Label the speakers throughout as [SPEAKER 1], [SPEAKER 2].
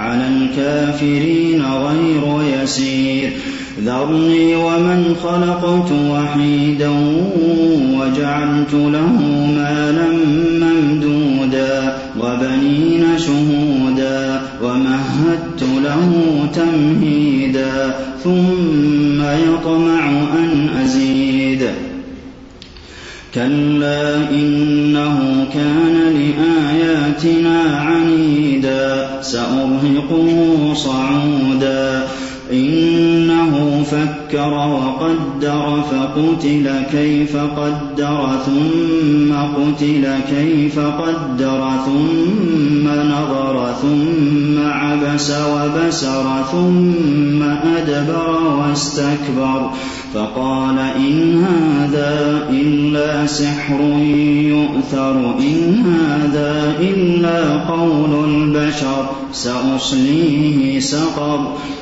[SPEAKER 1] على الكافرين غير يسير ذرني ومن خلقت وحيدا وجعلت له مالا ممدودا وبنين شهودا ومهدت له تمهيدا ثم يطمع أن أزيد كلا إنه كان لآياتنا عنيدا سأرهقه صعودا فَكَّرَ وَقَدَّرَ فَقُتِلَ كَيْفَ قَدَّرَ ثُمَّ قُتِلَ كَيْفَ قَدَّرَ ثُمَّ نَظَرَ ثُمَّ عَبَسَ وَبَسَرَ ثُمَّ أَدْبَرَ وَاسْتَكْبَرَ فَقَالَ إِنْ هَٰذَا إِلَّا سِحْرٌ يُؤْثَرُ إِنْ هَٰذَا إِلَّا قَوْلُ الْبَشَرِ سَأُصْلِيهِ سَقَرَ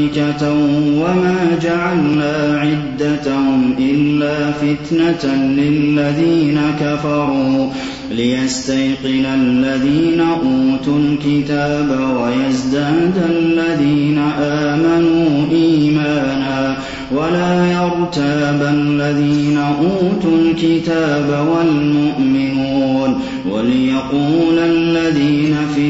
[SPEAKER 1] مَلِكَةً وَمَا جَعَلْنَا عِدَّتَهُمْ إِلَّا فِتْنَةً لِّلَّذِينَ كَفَرُوا لِيَسْتَيْقِنَ الَّذِينَ أُوتُوا الْكِتَابَ وَيَزْدَادَ الَّذِينَ آمَنُوا إِيمَانًا وَلَا يَرْتَابَ الَّذِينَ أُوتُوا الْكِتَابَ وَالْمُؤْمِنُونَ وَلْيَقُولَ الَّذِينَ فِي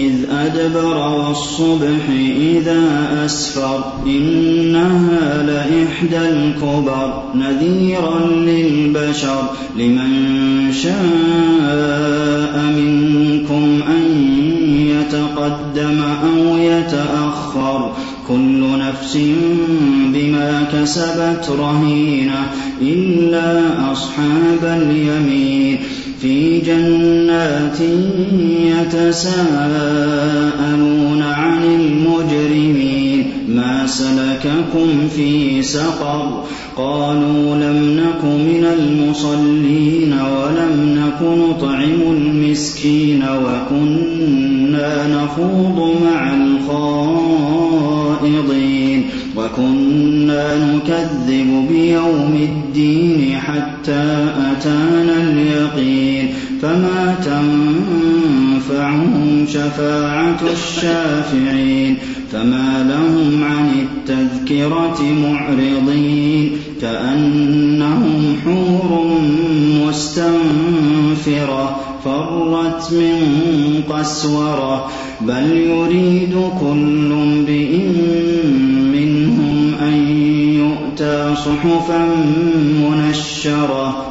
[SPEAKER 1] الأدبر والصبح إذا أسفر إنها لإحدى الكبر نذيرا للبشر لمن شاء منكم يتقدم أو يتأخر كل نفس بما كسبت رهينة إلا أصحاب اليمين في جنات يتساءلون عن المجرمين مَا سَلَكَكُمْ فِي سَقَرَ قَالُوا لَمْ نَكُ مِنَ الْمُصَلِّينَ وَلَمْ نَكُ نُطْعِمُ الْمِسْكِينَ وَكُنَّا نَخُوضُ مَعَ الْخَائِضِينَ وَكُنَّا نُكَذِّبُ بِيَوْمِ الدِّينِ حَتَّىٰ أَتَانَا الْيَقِينُ فَمَا تَنفَعُ تنفعهم شفاعة الشافعين فما لهم عن التذكرة معرضين كأنهم حور مستنفرة فرت من قسورة بل يريد كل امرئ منهم أن يؤتى صحفا منشرة